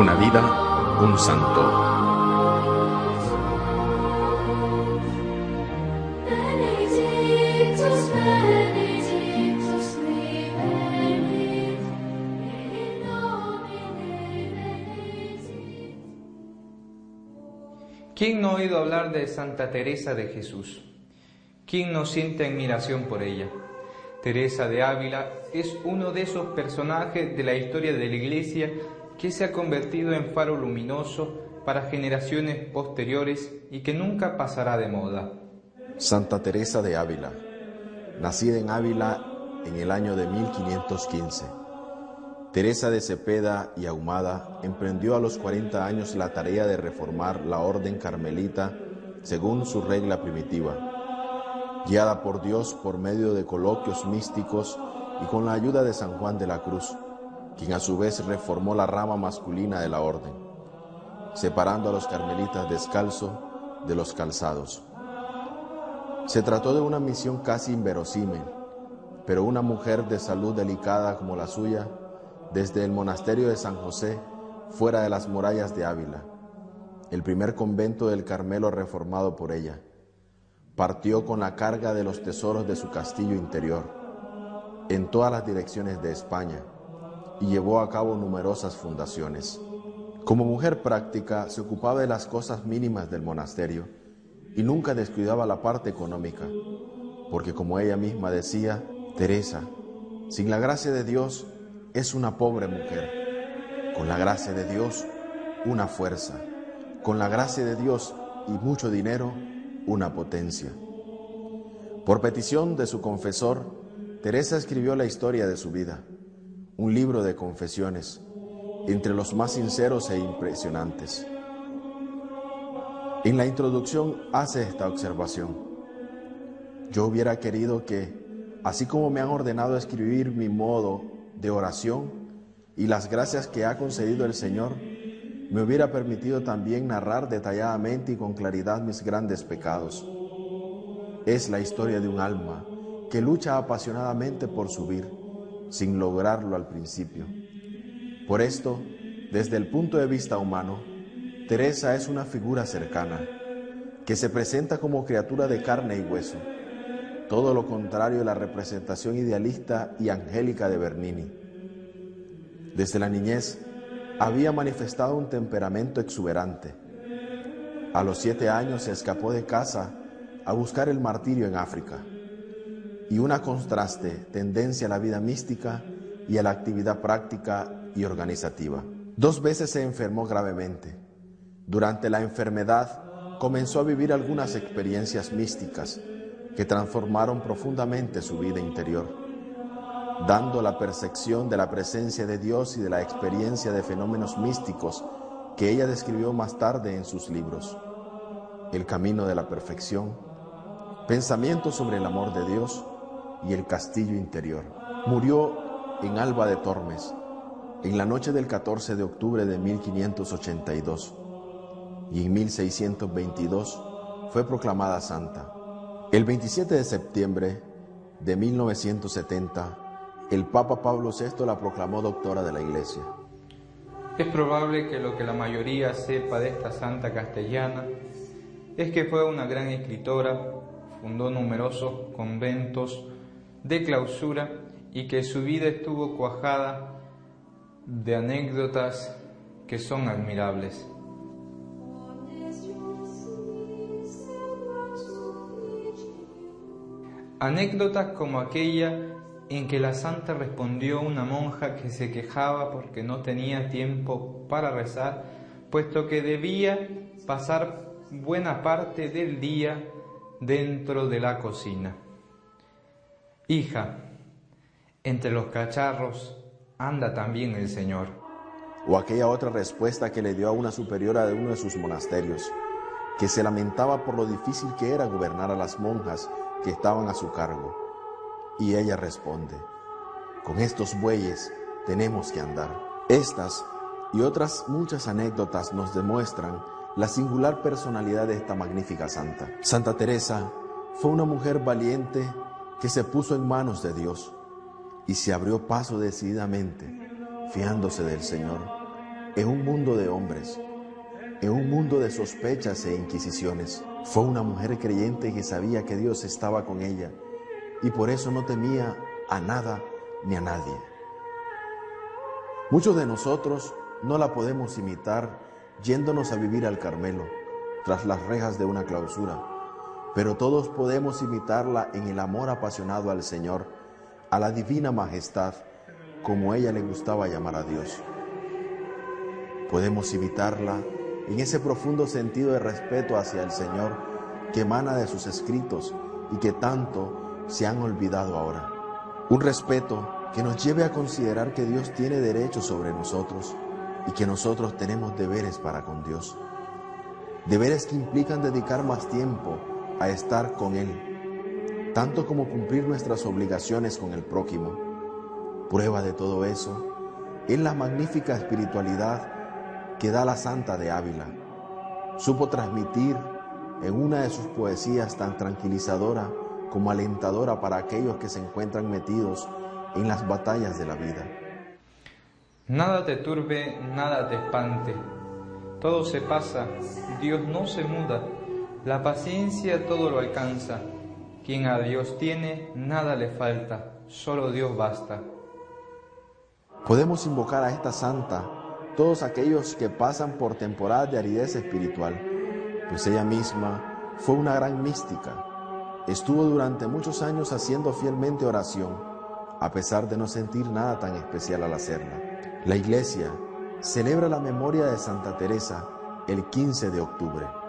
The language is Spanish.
vida un santo. ¿Quién no ha oído hablar de Santa Teresa de Jesús? ¿Quién no siente admiración por ella? Teresa de Ávila es uno de esos personajes de la historia de la Iglesia que se ha convertido en faro luminoso para generaciones posteriores y que nunca pasará de moda. Santa Teresa de Ávila, nacida en Ávila en el año de 1515. Teresa de Cepeda y Ahumada emprendió a los 40 años la tarea de reformar la orden carmelita según su regla primitiva, guiada por Dios por medio de coloquios místicos y con la ayuda de San Juan de la Cruz, quien a su vez reformó la rama masculina de la orden, separando a los carmelitas descalzos de los calzados. Se trató de una misión casi inverosímil, pero una mujer de salud delicada como la suya, desde el monasterio de San José, fuera de las murallas de Ávila, el primer convento del Carmelo reformado por ella, partió con la carga de los tesoros de su castillo interior, en todas las direcciones de España, y llevó a cabo numerosas fundaciones. Como mujer práctica, se ocupaba de las cosas mínimas del monasterio y nunca descuidaba la parte económica, porque como ella misma decía, Teresa, sin la gracia de Dios es una pobre mujer, con la gracia de Dios una fuerza, con la gracia de Dios y mucho dinero una potencia. Por petición de su confesor, Teresa escribió la historia de su vida, un libro de confesiones, entre los más sinceros e impresionantes. En la introducción hace esta observación. Yo hubiera querido que, así como me han ordenado escribir mi modo de oración y las gracias que ha concedido el Señor, me hubiera permitido también narrar detalladamente y con claridad mis grandes pecados. Es la historia de un alma que lucha apasionadamente por subir, sin lograrlo al principio. Por esto, desde el punto de vista humano, Teresa es una figura cercana, que se presenta como criatura de carne y hueso, todo lo contrario de la representación idealista y angélica de Bernini. Desde la niñez había manifestado un temperamento exuberante. A los siete años se escapó de casa a buscar el martirio en África y una contraste tendencia a la vida mística y a la actividad práctica y organizativa. Dos veces se enfermó gravemente. Durante la enfermedad comenzó a vivir algunas experiencias místicas que transformaron profundamente su vida interior, dando la percepción de la presencia de Dios y de la experiencia de fenómenos místicos que ella describió más tarde en sus libros. El camino de la perfección, pensamientos sobre el amor de Dios y el castillo interior. Murió en Alba de Tormes, en la noche del 14 de octubre de 1582 y en 1622 fue proclamada santa. El 27 de septiembre de 1970, el Papa Pablo VI la proclamó doctora de la Iglesia. Es probable que lo que la mayoría sepa de esta santa castellana es que fue una gran escritora, fundó numerosos conventos de clausura y que su vida estuvo cuajada de anécdotas que son admirables. Anécdotas como aquella en que la santa respondió una monja que se quejaba porque no tenía tiempo para rezar, puesto que debía pasar buena parte del día dentro de la cocina. Hija, entre los cacharros anda también el Señor. O aquella otra respuesta que le dio a una superiora de uno de sus monasterios, que se lamentaba por lo difícil que era gobernar a las monjas que estaban a su cargo. Y ella responde, con estos bueyes tenemos que andar. Estas y otras muchas anécdotas nos demuestran la singular personalidad de esta magnífica santa. Santa Teresa fue una mujer valiente que se puso en manos de Dios y se abrió paso decididamente, fiándose del Señor, en un mundo de hombres, en un mundo de sospechas e inquisiciones. Fue una mujer creyente que sabía que Dios estaba con ella y por eso no temía a nada ni a nadie. Muchos de nosotros no la podemos imitar yéndonos a vivir al Carmelo, tras las rejas de una clausura, pero todos podemos imitarla en el amor apasionado al Señor, a la divina majestad, como ella le gustaba llamar a Dios. Podemos imitarla en ese profundo sentido de respeto hacia el Señor que emana de sus escritos y que tanto se han olvidado ahora. Un respeto que nos lleve a considerar que Dios tiene derechos sobre nosotros y que nosotros tenemos deberes para con Dios. Deberes que implican dedicar más tiempo a estar con Él, tanto como cumplir nuestras obligaciones con el prójimo. Prueba de todo eso es la magnífica espiritualidad que da la Santa de Ávila. Supo transmitir en una de sus poesías tan tranquilizadora como alentadora para aquellos que se encuentran metidos en las batallas de la vida. Nada te turbe, nada te espante. Todo se pasa, Dios no se muda. La paciencia todo lo alcanza. Quien a Dios tiene, nada le falta, solo Dios basta. Podemos invocar a esta santa todos aquellos que pasan por temporadas de aridez espiritual, pues ella misma fue una gran mística. Estuvo durante muchos años haciendo fielmente oración, a pesar de no sentir nada tan especial al hacerla. La iglesia celebra la memoria de Santa Teresa el 15 de octubre.